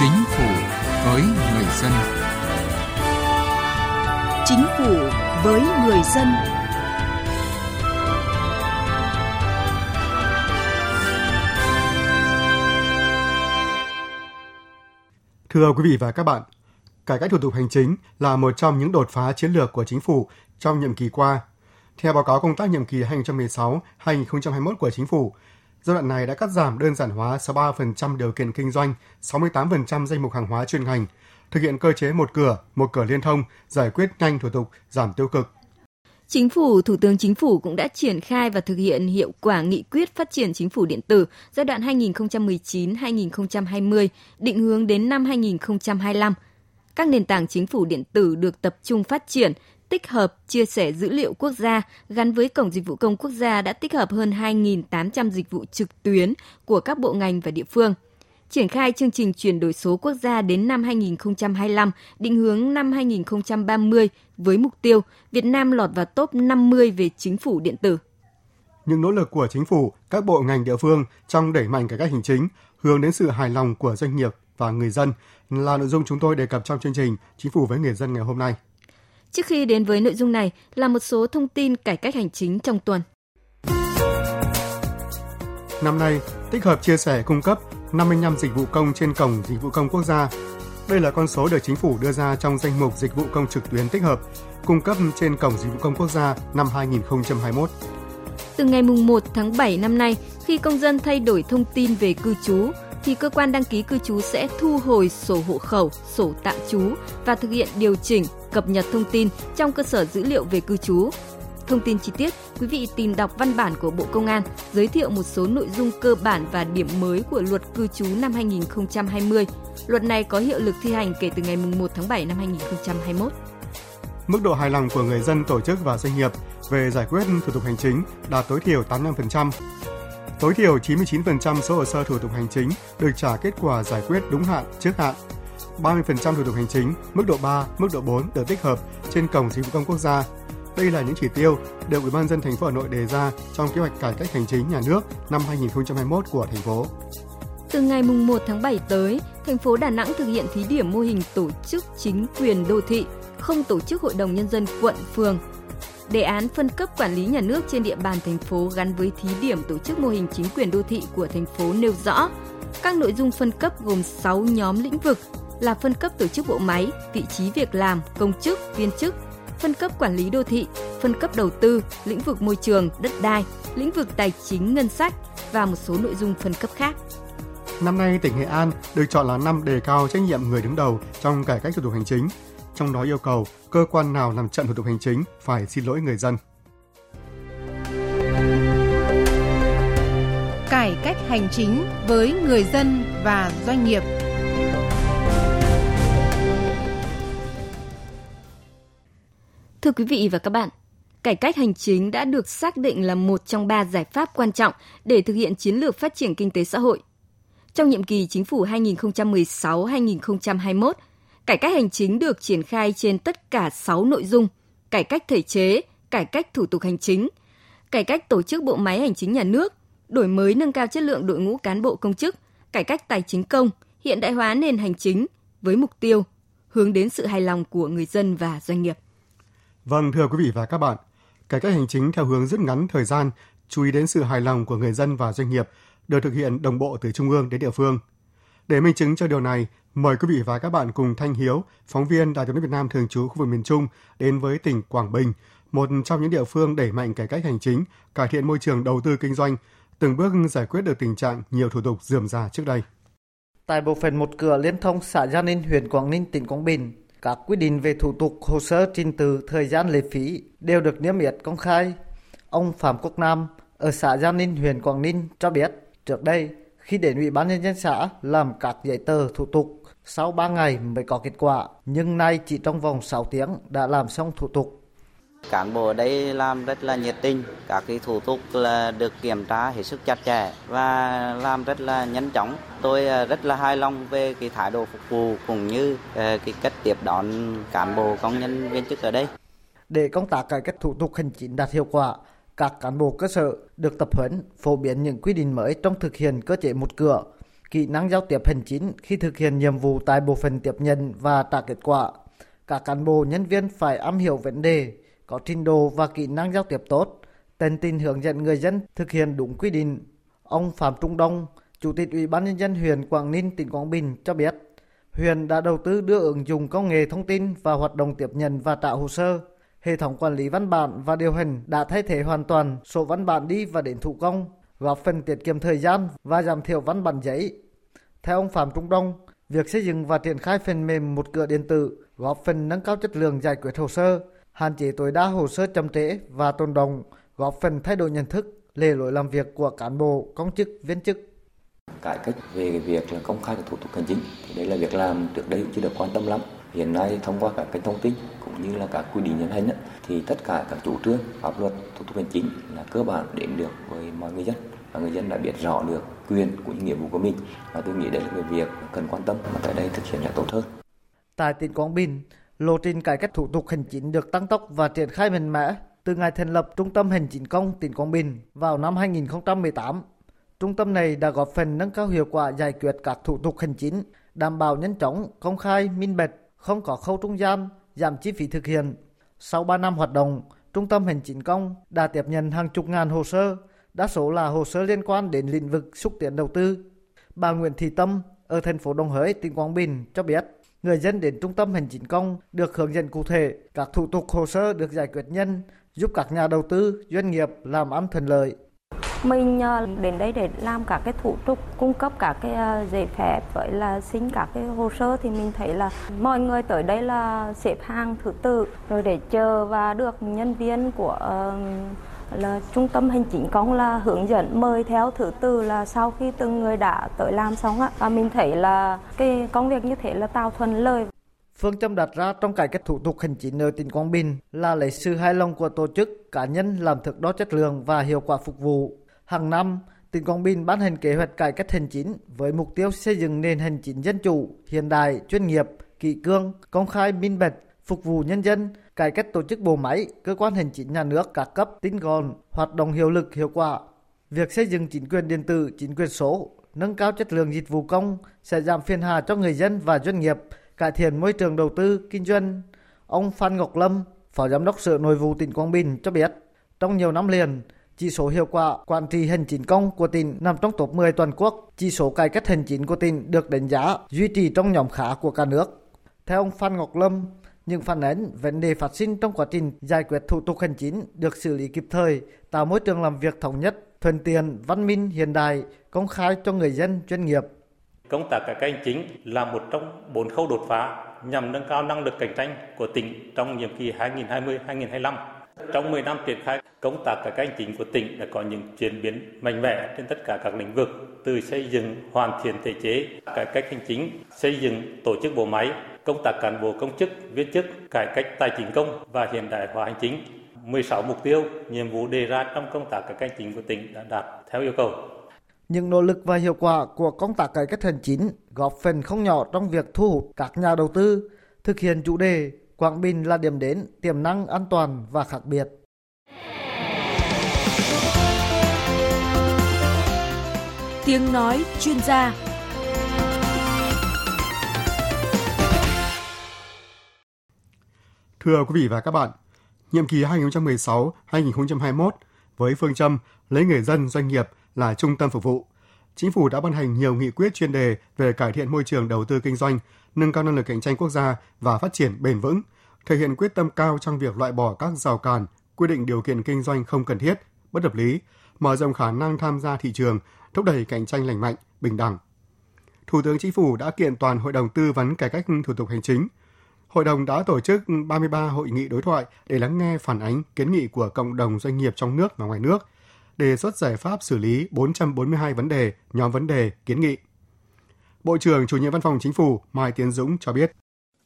Chính phủ với người dân. Chính phủ với người dân. Thưa quý vị và các bạn, cải cách thủ tục hành chính là một trong những đột phá chiến lược của chính phủ trong nhiệm kỳ qua. Theo báo cáo công tác nhiệm kỳ 2016-2021 của chính phủ, giai đoạn này đã cắt giảm đơn giản hóa 63% điều kiện kinh doanh, 68% danh mục hàng hóa chuyên ngành, thực hiện cơ chế một cửa, một cửa liên thông, giải quyết nhanh thủ tục, giảm tiêu cực. Chính phủ, Thủ tướng Chính phủ cũng đã triển khai và thực hiện hiệu quả nghị quyết phát triển chính phủ điện tử giai đoạn 2019-2020, định hướng đến năm 2025. Các nền tảng chính phủ điện tử được tập trung phát triển, tích hợp, chia sẻ dữ liệu quốc gia gắn với Cổng Dịch vụ Công Quốc gia đã tích hợp hơn 2.800 dịch vụ trực tuyến của các bộ ngành và địa phương. Triển khai chương trình chuyển đổi số quốc gia đến năm 2025, định hướng năm 2030 với mục tiêu Việt Nam lọt vào top 50 về chính phủ điện tử. Những nỗ lực của chính phủ, các bộ ngành địa phương trong đẩy mạnh cải cách hành chính hướng đến sự hài lòng của doanh nghiệp và người dân là nội dung chúng tôi đề cập trong chương trình Chính phủ với người dân ngày hôm nay. Trước khi đến với nội dung này là một số thông tin cải cách hành chính trong tuần. Năm nay, tích hợp chia sẻ cung cấp 55 dịch vụ công trên cổng dịch vụ công quốc gia. Đây là con số được chính phủ đưa ra trong danh mục dịch vụ công trực tuyến tích hợp cung cấp trên cổng dịch vụ công quốc gia năm 2021. Từ ngày 1 tháng 7 năm nay, khi công dân thay đổi thông tin về cư trú, thì cơ quan đăng ký cư trú sẽ thu hồi sổ hộ khẩu, sổ tạm trú và thực hiện điều chỉnh, cập nhật thông tin trong cơ sở dữ liệu về cư trú. Thông tin chi tiết, quý vị tìm đọc văn bản của Bộ Công an giới thiệu một số nội dung cơ bản và điểm mới của luật cư trú năm 2020. Luật này có hiệu lực thi hành kể từ ngày 1 tháng 7 năm 2021. Mức độ hài lòng của người dân, tổ chức và doanh nghiệp về giải quyết thủ tục hành chính đạt tối thiểu 85%. Tối thiểu 99% số hồ sơ thủ tục hành chính được trả kết quả giải quyết đúng hạn, trước hạn. 30% thủ tục hành chính mức độ 3, mức độ 4 được tích hợp trên cổng dịch vụ công quốc gia. Đây là những chỉ tiêu được Ủy ban dân thành phố Hà Nội đề ra trong kế hoạch cải cách hành chính nhà nước năm 2021 của thành phố. Từ ngày 1 tháng 7 tới, thành phố Đà Nẵng thực hiện thí điểm mô hình tổ chức chính quyền đô thị, không tổ chức hội đồng nhân dân quận, phường, Đề án phân cấp quản lý nhà nước trên địa bàn thành phố gắn với thí điểm tổ chức mô hình chính quyền đô thị của thành phố nêu rõ các nội dung phân cấp gồm 6 nhóm lĩnh vực là phân cấp tổ chức bộ máy, vị trí việc làm, công chức, viên chức, phân cấp quản lý đô thị, phân cấp đầu tư, lĩnh vực môi trường, đất đai, lĩnh vực tài chính ngân sách và một số nội dung phân cấp khác. Năm nay, tỉnh Nghệ An được chọn là năm đề cao trách nhiệm người đứng đầu trong cải cách thủ tục hành chính trong đó yêu cầu cơ quan nào làm chậm thủ tục hành chính phải xin lỗi người dân. Cải cách hành chính với người dân và doanh nghiệp. Thưa quý vị và các bạn, cải cách hành chính đã được xác định là một trong ba giải pháp quan trọng để thực hiện chiến lược phát triển kinh tế xã hội. Trong nhiệm kỳ chính phủ 2016-2021, Cải cách hành chính được triển khai trên tất cả 6 nội dung: cải cách thể chế, cải cách thủ tục hành chính, cải cách tổ chức bộ máy hành chính nhà nước, đổi mới nâng cao chất lượng đội ngũ cán bộ công chức, cải cách tài chính công, hiện đại hóa nền hành chính với mục tiêu hướng đến sự hài lòng của người dân và doanh nghiệp. Vâng, thưa quý vị và các bạn, cải cách hành chính theo hướng rút ngắn thời gian, chú ý đến sự hài lòng của người dân và doanh nghiệp được thực hiện đồng bộ từ trung ương đến địa phương. Để minh chứng cho điều này, Mời quý vị và các bạn cùng Thanh Hiếu, phóng viên Đài tiếng nói Việt Nam thường trú khu vực miền Trung đến với tỉnh Quảng Bình, một trong những địa phương đẩy mạnh cải cách hành chính, cải thiện môi trường đầu tư kinh doanh, từng bước giải quyết được tình trạng nhiều thủ tục dườm già trước đây. Tại bộ phận một cửa liên thông xã Gia Ninh, huyện Quảng Ninh, tỉnh Quảng Bình, các quy định về thủ tục hồ sơ trình từ thời gian lệ phí đều được niêm yết công khai. Ông Phạm Quốc Nam ở xã giang Ninh, huyện Quảng Ninh cho biết, trước đây khi đến Ủy ban nhân dân xã làm các giấy tờ thủ tục sau 3 ngày mới có kết quả, nhưng nay chỉ trong vòng 6 tiếng đã làm xong thủ tục. Cán bộ ở đây làm rất là nhiệt tình, các cái thủ tục là được kiểm tra hết sức chặt chẽ và làm rất là nhanh chóng. Tôi ờ, rất là hài lòng về cái thái độ phục vụ cũng như ờ, cái cách tiếp đón cán bộ công nhân viên chức ở đây. Để công tác cải cách thủ tục hành chính đạt hiệu quả, các cán bộ cơ sở được tập huấn phổ biến những quy định mới trong thực hiện cơ chế một cửa, kỹ năng giao tiếp hành chính khi thực hiện nhiệm vụ tại bộ phận tiếp nhận và trả kết quả. Các cán bộ nhân viên phải am hiểu vấn đề, có trình độ và kỹ năng giao tiếp tốt, tận tình hướng dẫn người dân thực hiện đúng quy định. Ông Phạm Trung Đông, Chủ tịch Ủy ban nhân dân huyện Quảng Ninh, tỉnh Quảng Bình cho biết, huyện đã đầu tư đưa ứng dụng công nghệ thông tin và hoạt động tiếp nhận và trả hồ sơ. Hệ thống quản lý văn bản và điều hành đã thay thế hoàn toàn số văn bản đi và đến thủ công, góp phần tiết kiệm thời gian và giảm thiểu văn bản giấy. Theo ông Phạm Trung Đông, việc xây dựng và triển khai phần mềm một cửa điện tử góp phần nâng cao chất lượng giải quyết hồ sơ, hạn chế tối đa hồ sơ chậm trễ và tồn động, góp phần thay đổi nhận thức, lề lối làm việc của cán bộ, công chức, viên chức. Cải cách về việc là công khai các thủ tục hành chính thì đây là việc làm trước đây chưa được quan tâm lắm. Hiện nay thông qua các kênh thông tin cũng như là các quy định hiện hành thì tất cả các chủ trương pháp luật thủ tục hành chính là cơ bản đến được với mọi người dân và người dân đã biết rõ được quyền của những nghĩa vụ của mình và tôi nghĩ đây là cái việc cần quan tâm mà tại đây thực hiện là tốt hơn. Tại tỉnh Quảng Bình, lộ trình cải cách thủ tục hành chính được tăng tốc và triển khai mạnh mẽ từ ngày thành lập Trung tâm Hành chính công tỉnh Quảng Bình vào năm 2018. Trung tâm này đã góp phần nâng cao hiệu quả giải quyết các thủ tục hành chính, đảm bảo nhanh chóng, công khai, minh bạch, không có khâu trung gian, giảm chi phí thực hiện. Sau 3 năm hoạt động, Trung tâm Hành chính công đã tiếp nhận hàng chục ngàn hồ sơ, đa số là hồ sơ liên quan đến lĩnh vực xúc tiến đầu tư. Bà Nguyễn Thị Tâm ở thành phố Đồng Hới, tỉnh Quảng Bình cho biết, người dân đến trung tâm hành chính công được hướng dẫn cụ thể, các thủ tục hồ sơ được giải quyết nhanh, giúp các nhà đầu tư, doanh nghiệp làm ăn thuận lợi. Mình ờ, đến đây để làm các cái thủ tục cung cấp các cái ờ, giấy phép với là xin các cái hồ sơ thì mình thấy là mọi người tới đây là xếp hàng thứ tự rồi để chờ và được nhân viên của ờ, là trung tâm hành chính công là hướng dẫn mời theo thứ tự là sau khi từng người đã tới làm xong á và mình thấy là cái công việc như thế là tạo thuận lợi Phương châm đặt ra trong cải cách thủ tục hành chính ở tỉnh Quảng Bình là lấy sự hài lòng của tổ chức, cá nhân làm thực đo chất lượng và hiệu quả phục vụ. Hàng năm, tỉnh Quảng Bình ban hành kế hoạch cải cách hành chính với mục tiêu xây dựng nền hành chính dân chủ, hiện đại, chuyên nghiệp, kỷ cương, công khai, minh bạch, phục vụ nhân dân, cải cách tổ chức bộ máy, cơ quan hành chính nhà nước các cấp tinh gọn, hoạt động hiệu lực hiệu quả. Việc xây dựng chính quyền điện tử, chính quyền số, nâng cao chất lượng dịch vụ công sẽ giảm phiền hà cho người dân và doanh nghiệp, cải thiện môi trường đầu tư, kinh doanh. Ông Phan Ngọc Lâm, Phó Giám đốc Sở Nội vụ tỉnh Quảng Bình cho biết, trong nhiều năm liền, chỉ số hiệu quả quản trị hành chính công của tỉnh nằm trong top 10 toàn quốc. Chỉ số cải cách hành chính của tỉnh được đánh giá duy trì trong nhóm khá của cả nước. Theo ông Phan Ngọc Lâm, những phản ánh vấn đề phát sinh trong quá trình giải quyết thủ tục hành chính được xử lý kịp thời, tạo môi trường làm việc thống nhất, thuận tiện, văn minh, hiện đại, công khai cho người dân, doanh nghiệp. Công tác cải cách hành chính là một trong bốn khâu đột phá nhằm nâng cao năng lực cạnh tranh của tỉnh trong nhiệm kỳ 2020-2025. Trong 10 năm triển khai, công tác cải cách hành chính của tỉnh đã có những chuyển biến mạnh mẽ trên tất cả các lĩnh vực, từ xây dựng, hoàn thiện thể chế, cải cách hành chính, xây dựng tổ chức bộ máy, công tác cán bộ công chức, viên chức, cải cách tài chính công và hiện đại hóa hành chính. 16 mục tiêu, nhiệm vụ đề ra trong công tác cải cách hành chính của tỉnh đã đạt theo yêu cầu. Những nỗ lực và hiệu quả của công tác cải cách hành chính góp phần không nhỏ trong việc thu hút các nhà đầu tư, thực hiện chủ đề Quảng Bình là điểm đến tiềm năng an toàn và khác biệt. Tiếng nói chuyên gia Thưa quý vị và các bạn, nhiệm kỳ 2016-2021 với phương châm lấy người dân doanh nghiệp là trung tâm phục vụ, Chính phủ đã ban hành nhiều nghị quyết chuyên đề về cải thiện môi trường đầu tư kinh doanh, nâng cao năng lực cạnh tranh quốc gia và phát triển bền vững, thể hiện quyết tâm cao trong việc loại bỏ các rào cản, quy định điều kiện kinh doanh không cần thiết, bất hợp lý, mở rộng khả năng tham gia thị trường, thúc đẩy cạnh tranh lành mạnh, bình đẳng. Thủ tướng Chính phủ đã kiện toàn Hội đồng tư vấn cải cách thủ tục hành chính. Hội đồng đã tổ chức 33 hội nghị đối thoại để lắng nghe phản ánh kiến nghị của cộng đồng doanh nghiệp trong nước và ngoài nước, đề xuất giải pháp xử lý 442 vấn đề, nhóm vấn đề, kiến nghị. Bộ trưởng chủ nhiệm Văn phòng Chính phủ Mai Tiến Dũng cho biết.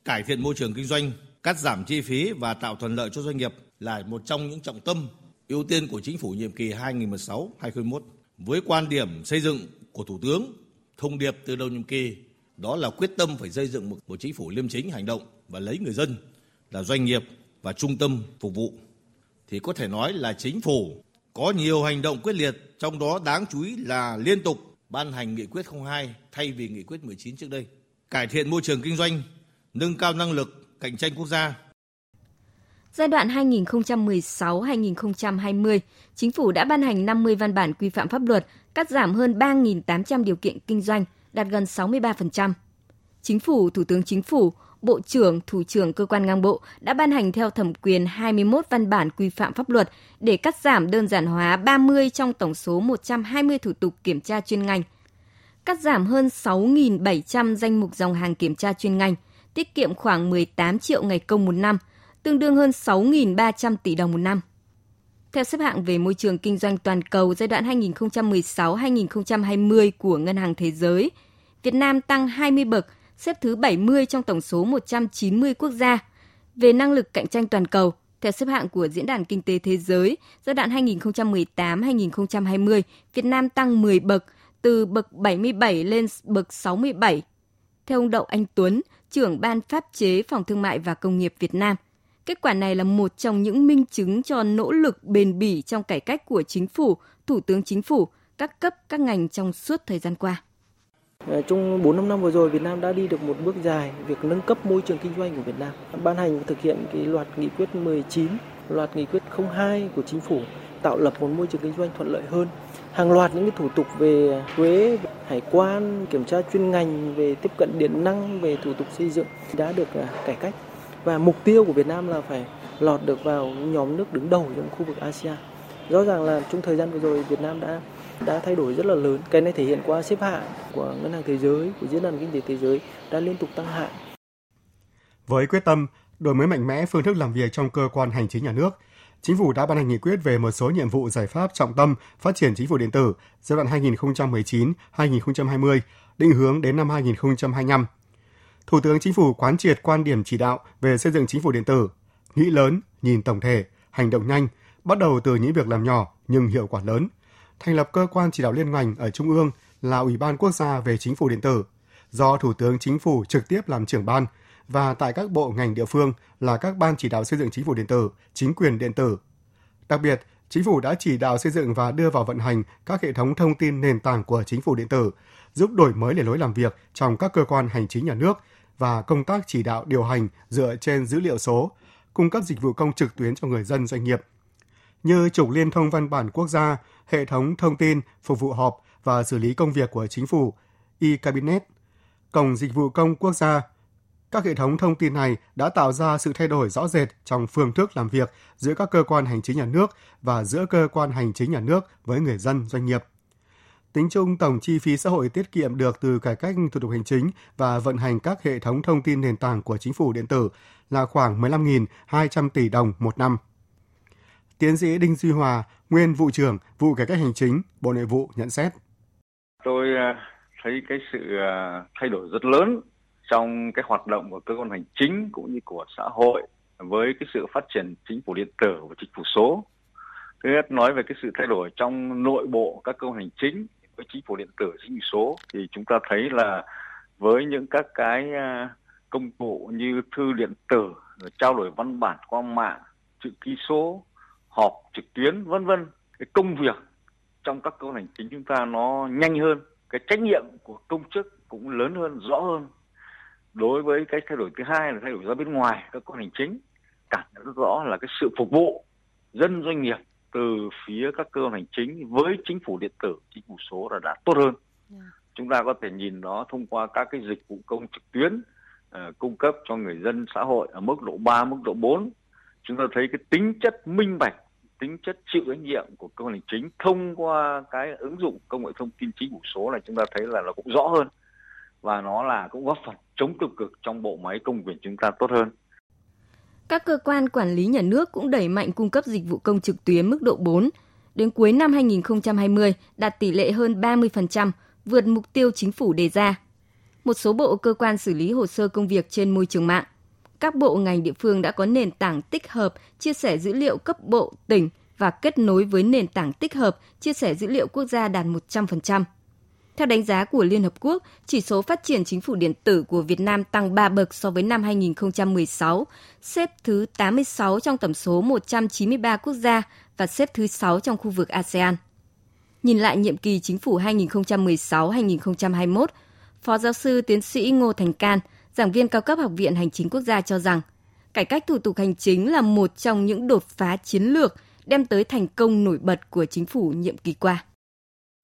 Cải thiện môi trường kinh doanh, cắt giảm chi phí và tạo thuận lợi cho doanh nghiệp là một trong những trọng tâm ưu tiên của chính phủ nhiệm kỳ 2016-2021 với quan điểm xây dựng của Thủ tướng thông điệp từ đầu nhiệm kỳ đó là quyết tâm phải xây dựng một, một chính phủ liêm chính hành động và lấy người dân là doanh nghiệp và trung tâm phục vụ thì có thể nói là chính phủ có nhiều hành động quyết liệt trong đó đáng chú ý là liên tục ban hành nghị quyết 02 thay vì nghị quyết 19 trước đây. Cải thiện môi trường kinh doanh, nâng cao năng lực cạnh tranh quốc gia. Giai đoạn 2016-2020, Chính phủ đã ban hành 50 văn bản quy phạm pháp luật, cắt giảm hơn 3.800 điều kiện kinh doanh, đạt gần 63%. Chính phủ, Thủ tướng Chính phủ, Bộ trưởng, Thủ trưởng cơ quan ngang bộ đã ban hành theo thẩm quyền 21 văn bản quy phạm pháp luật để cắt giảm đơn giản hóa 30 trong tổng số 120 thủ tục kiểm tra chuyên ngành, cắt giảm hơn 6.700 danh mục dòng hàng kiểm tra chuyên ngành, tiết kiệm khoảng 18 triệu ngày công một năm, tương đương hơn 6.300 tỷ đồng một năm. Theo xếp hạng về môi trường kinh doanh toàn cầu giai đoạn 2016-2020 của Ngân hàng Thế giới, Việt Nam tăng 20 bậc, xếp thứ 70 trong tổng số 190 quốc gia. Về năng lực cạnh tranh toàn cầu, theo xếp hạng của Diễn đàn Kinh tế Thế giới, giai đoạn 2018-2020, Việt Nam tăng 10 bậc, từ bậc 77 lên bậc 67. Theo ông Đậu Anh Tuấn, trưởng Ban Pháp chế Phòng Thương mại và Công nghiệp Việt Nam, kết quả này là một trong những minh chứng cho nỗ lực bền bỉ trong cải cách của chính phủ, Thủ tướng Chính phủ, các cấp, các ngành trong suốt thời gian qua. Ờ, trong 4 năm vừa rồi, Việt Nam đã đi được một bước dài việc nâng cấp môi trường kinh doanh của Việt Nam. Ban hành và thực hiện cái loạt nghị quyết 19, loạt nghị quyết 02 của chính phủ tạo lập một môi trường kinh doanh thuận lợi hơn. Hàng loạt những cái thủ tục về thuế, hải quan, kiểm tra chuyên ngành, về tiếp cận điện năng, về thủ tục xây dựng đã được ờ, cải cách. Và mục tiêu của Việt Nam là phải lọt được vào nhóm nước đứng đầu trong khu vực ASEAN. Rõ ràng là trong thời gian vừa rồi Việt Nam đã đã thay đổi rất là lớn. Cái này thể hiện qua xếp hạng của Ngân hàng Thế giới, của Diễn đàn Kinh tế Thế giới đã liên tục tăng hạng. Với quyết tâm đổi mới mạnh mẽ phương thức làm việc trong cơ quan hành chính nhà nước, Chính phủ đã ban hành nghị quyết về một số nhiệm vụ giải pháp trọng tâm phát triển chính phủ điện tử giai đoạn 2019-2020, định hướng đến năm 2025. Thủ tướng Chính phủ quán triệt quan điểm chỉ đạo về xây dựng chính phủ điện tử, nghĩ lớn, nhìn tổng thể, hành động nhanh, bắt đầu từ những việc làm nhỏ nhưng hiệu quả lớn – thành lập cơ quan chỉ đạo liên ngành ở Trung ương là Ủy ban Quốc gia về Chính phủ điện tử, do Thủ tướng Chính phủ trực tiếp làm trưởng ban và tại các bộ ngành địa phương là các ban chỉ đạo xây dựng chính phủ điện tử, chính quyền điện tử. Đặc biệt, Chính phủ đã chỉ đạo xây dựng và đưa vào vận hành các hệ thống thông tin nền tảng của chính phủ điện tử, giúp đổi mới lề lối làm việc trong các cơ quan hành chính nhà nước và công tác chỉ đạo điều hành dựa trên dữ liệu số, cung cấp dịch vụ công trực tuyến cho người dân doanh nghiệp – như trục liên thông văn bản quốc gia, hệ thống thông tin phục vụ họp và xử lý công việc của chính phủ, e-cabinet, cổng dịch vụ công quốc gia. Các hệ thống thông tin này đã tạo ra sự thay đổi rõ rệt trong phương thức làm việc giữa các cơ quan hành chính nhà nước và giữa cơ quan hành chính nhà nước với người dân doanh nghiệp. Tính chung tổng chi phí xã hội tiết kiệm được từ cải cách thủ tục hành chính và vận hành các hệ thống thông tin nền tảng của chính phủ điện tử là khoảng 15.200 tỷ đồng một năm. Tiến sĩ Đinh Duy Hòa, nguyên vụ trưởng vụ cải cách hành chính, Bộ Nội vụ nhận xét. Tôi à, thấy cái sự à, thay đổi rất lớn trong cái hoạt động của cơ quan hành chính cũng như của xã hội với cái sự phát triển chính phủ điện tử và chính phủ số. Thứ nhất nói về cái sự thay đổi trong nội bộ các cơ quan hành chính với chính phủ điện tử, chính phủ số thì chúng ta thấy là với những các cái à, công cụ như thư điện tử, trao đổi văn bản qua mạng, chữ ký số, họp trực tuyến vân vân cái công việc trong các cơ quan hành chính chúng ta nó nhanh hơn cái trách nhiệm của công chức cũng lớn hơn rõ hơn đối với cái thay đổi thứ hai là thay đổi ra bên ngoài các cơ quan hành chính cảm nhận rất rõ là cái sự phục vụ dân doanh nghiệp từ phía các cơ quan hành chính với chính phủ điện tử chính phủ số là đã tốt hơn yeah. Dạ. chúng ta có thể nhìn nó thông qua các cái dịch vụ công trực tuyến uh, cung cấp cho người dân xã hội ở mức độ 3, mức độ 4 chúng ta thấy cái tính chất minh bạch tính chất chịu trách nhiệm của cơ quan hành chính thông qua cái ứng dụng công nghệ thông tin chính phủ số này chúng ta thấy là nó cũng rõ hơn và nó là cũng góp phần chống tiêu cực trong bộ máy công quyền chúng ta tốt hơn. Các cơ quan quản lý nhà nước cũng đẩy mạnh cung cấp dịch vụ công trực tuyến mức độ 4. Đến cuối năm 2020 đạt tỷ lệ hơn 30%, vượt mục tiêu chính phủ đề ra. Một số bộ cơ quan xử lý hồ sơ công việc trên môi trường mạng các bộ ngành địa phương đã có nền tảng tích hợp chia sẻ dữ liệu cấp bộ, tỉnh và kết nối với nền tảng tích hợp chia sẻ dữ liệu quốc gia đạt 100%. Theo đánh giá của Liên Hợp Quốc, chỉ số phát triển chính phủ điện tử của Việt Nam tăng 3 bậc so với năm 2016, xếp thứ 86 trong tổng số 193 quốc gia và xếp thứ 6 trong khu vực ASEAN. nhìn lại nhiệm kỳ chính phủ 2016-2021, Phó giáo sư tiến sĩ Ngô Thành Can, giảng viên cao cấp Học viện Hành chính Quốc gia cho rằng, cải cách thủ tục hành chính là một trong những đột phá chiến lược đem tới thành công nổi bật của chính phủ nhiệm kỳ qua.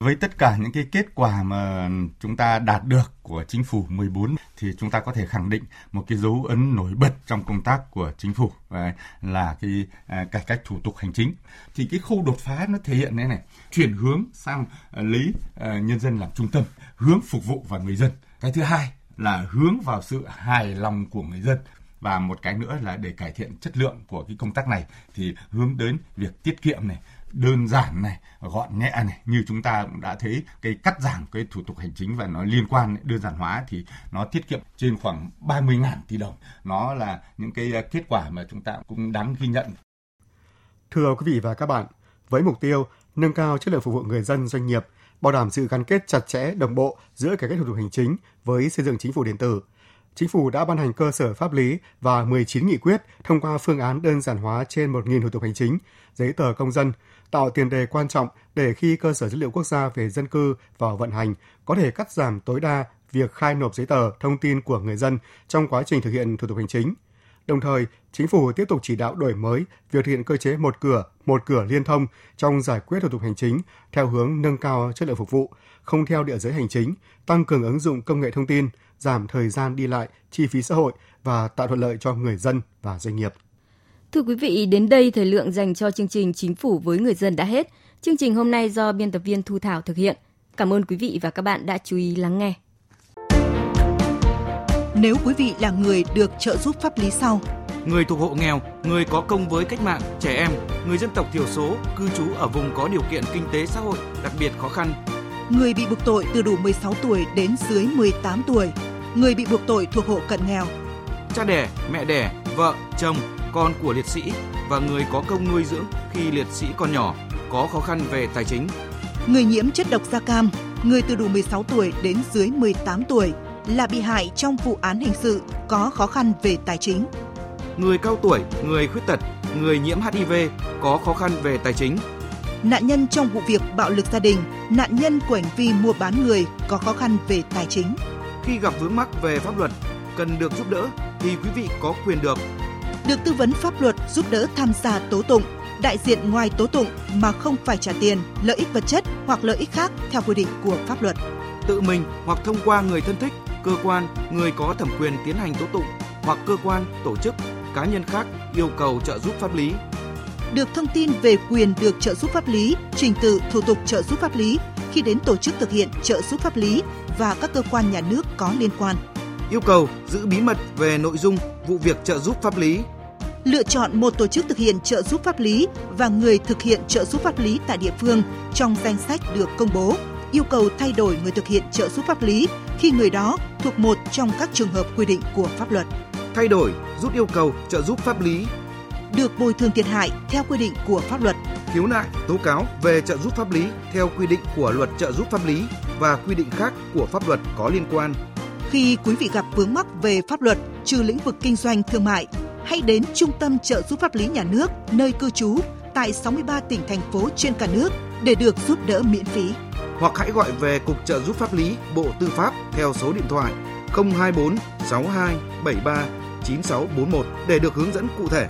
Với tất cả những cái kết quả mà chúng ta đạt được của chính phủ 14 thì chúng ta có thể khẳng định một cái dấu ấn nổi bật trong công tác của chính phủ à, là cái à, cải cách thủ tục hành chính. Thì cái khâu đột phá nó thể hiện thế này, chuyển hướng sang à, lấy nhân dân làm trung tâm, hướng phục vụ vào người dân. Cái thứ hai là hướng vào sự hài lòng của người dân và một cái nữa là để cải thiện chất lượng của cái công tác này thì hướng đến việc tiết kiệm này đơn giản này, gọn nhẹ này, như chúng ta cũng đã thấy cái cắt giảm cái thủ tục hành chính và nó liên quan, đơn giản hóa thì nó tiết kiệm trên khoảng 30.000 tỷ đồng. Nó là những cái à, kết quả mà chúng ta cũng đáng ghi nhận. Thưa quý vị và các bạn, với mục tiêu nâng cao chất lượng phục vụ người dân, doanh nghiệp, bảo đảm sự gắn kết chặt chẽ, đồng bộ giữa cải cách thủ tục hành chính với xây dựng chính phủ điện tử Chính phủ đã ban hành cơ sở pháp lý và 19 nghị quyết thông qua phương án đơn giản hóa trên 1.000 thủ tục hành chính, giấy tờ công dân, tạo tiền đề quan trọng để khi cơ sở dữ liệu quốc gia về dân cư vào vận hành có thể cắt giảm tối đa việc khai nộp giấy tờ, thông tin của người dân trong quá trình thực hiện thủ tục hành chính. Đồng thời, chính phủ tiếp tục chỉ đạo đổi mới việc thực hiện cơ chế một cửa, một cửa liên thông trong giải quyết thủ tục hành chính theo hướng nâng cao chất lượng phục vụ, không theo địa giới hành chính, tăng cường ứng dụng công nghệ thông tin, giảm thời gian đi lại, chi phí xã hội và tạo thuận lợi cho người dân và doanh nghiệp. Thưa quý vị, đến đây thời lượng dành cho chương trình Chính phủ với người dân đã hết. Chương trình hôm nay do biên tập viên Thu Thảo thực hiện. Cảm ơn quý vị và các bạn đã chú ý lắng nghe. Nếu quý vị là người được trợ giúp pháp lý sau, người thuộc hộ nghèo, người có công với cách mạng, trẻ em, người dân tộc thiểu số, cư trú ở vùng có điều kiện kinh tế xã hội đặc biệt khó khăn, người bị buộc tội từ đủ 16 tuổi đến dưới 18 tuổi, người bị buộc tội thuộc hộ cận nghèo, cha đẻ, mẹ đẻ, vợ, chồng, con của liệt sĩ và người có công nuôi dưỡng khi liệt sĩ còn nhỏ có khó khăn về tài chính. Người nhiễm chất độc da cam, người từ đủ 16 tuổi đến dưới 18 tuổi là bị hại trong vụ án hình sự có khó khăn về tài chính. Người cao tuổi, người khuyết tật, người nhiễm HIV có khó khăn về tài chính. Nạn nhân trong vụ việc bạo lực gia đình, nạn nhân của hành vi mua bán người có khó khăn về tài chính. Khi gặp vướng mắc về pháp luật, cần được giúp đỡ thì quý vị có quyền được được tư vấn pháp luật giúp đỡ tham gia tố tụng, đại diện ngoài tố tụng mà không phải trả tiền, lợi ích vật chất hoặc lợi ích khác theo quy định của pháp luật. Tự mình hoặc thông qua người thân thích, cơ quan, người có thẩm quyền tiến hành tố tụng hoặc cơ quan, tổ chức, cá nhân khác yêu cầu trợ giúp pháp lý. Được thông tin về quyền được trợ giúp pháp lý, trình tự thủ tục trợ giúp pháp lý khi đến tổ chức thực hiện trợ giúp pháp lý và các cơ quan nhà nước có liên quan yêu cầu giữ bí mật về nội dung vụ việc trợ giúp pháp lý. Lựa chọn một tổ chức thực hiện trợ giúp pháp lý và người thực hiện trợ giúp pháp lý tại địa phương trong danh sách được công bố. Yêu cầu thay đổi người thực hiện trợ giúp pháp lý khi người đó thuộc một trong các trường hợp quy định của pháp luật. Thay đổi, rút yêu cầu trợ giúp pháp lý được bồi thường thiệt hại theo quy định của pháp luật. Khiếu nại, tố cáo về trợ giúp pháp lý theo quy định của luật trợ giúp pháp lý và quy định khác của pháp luật có liên quan khi quý vị gặp vướng mắc về pháp luật trừ lĩnh vực kinh doanh thương mại, hãy đến Trung tâm trợ giúp pháp lý nhà nước nơi cư trú tại 63 tỉnh thành phố trên cả nước để được giúp đỡ miễn phí. Hoặc hãy gọi về Cục Trợ giúp pháp lý, Bộ Tư pháp theo số điện thoại 024 62 73 9641 để được hướng dẫn cụ thể.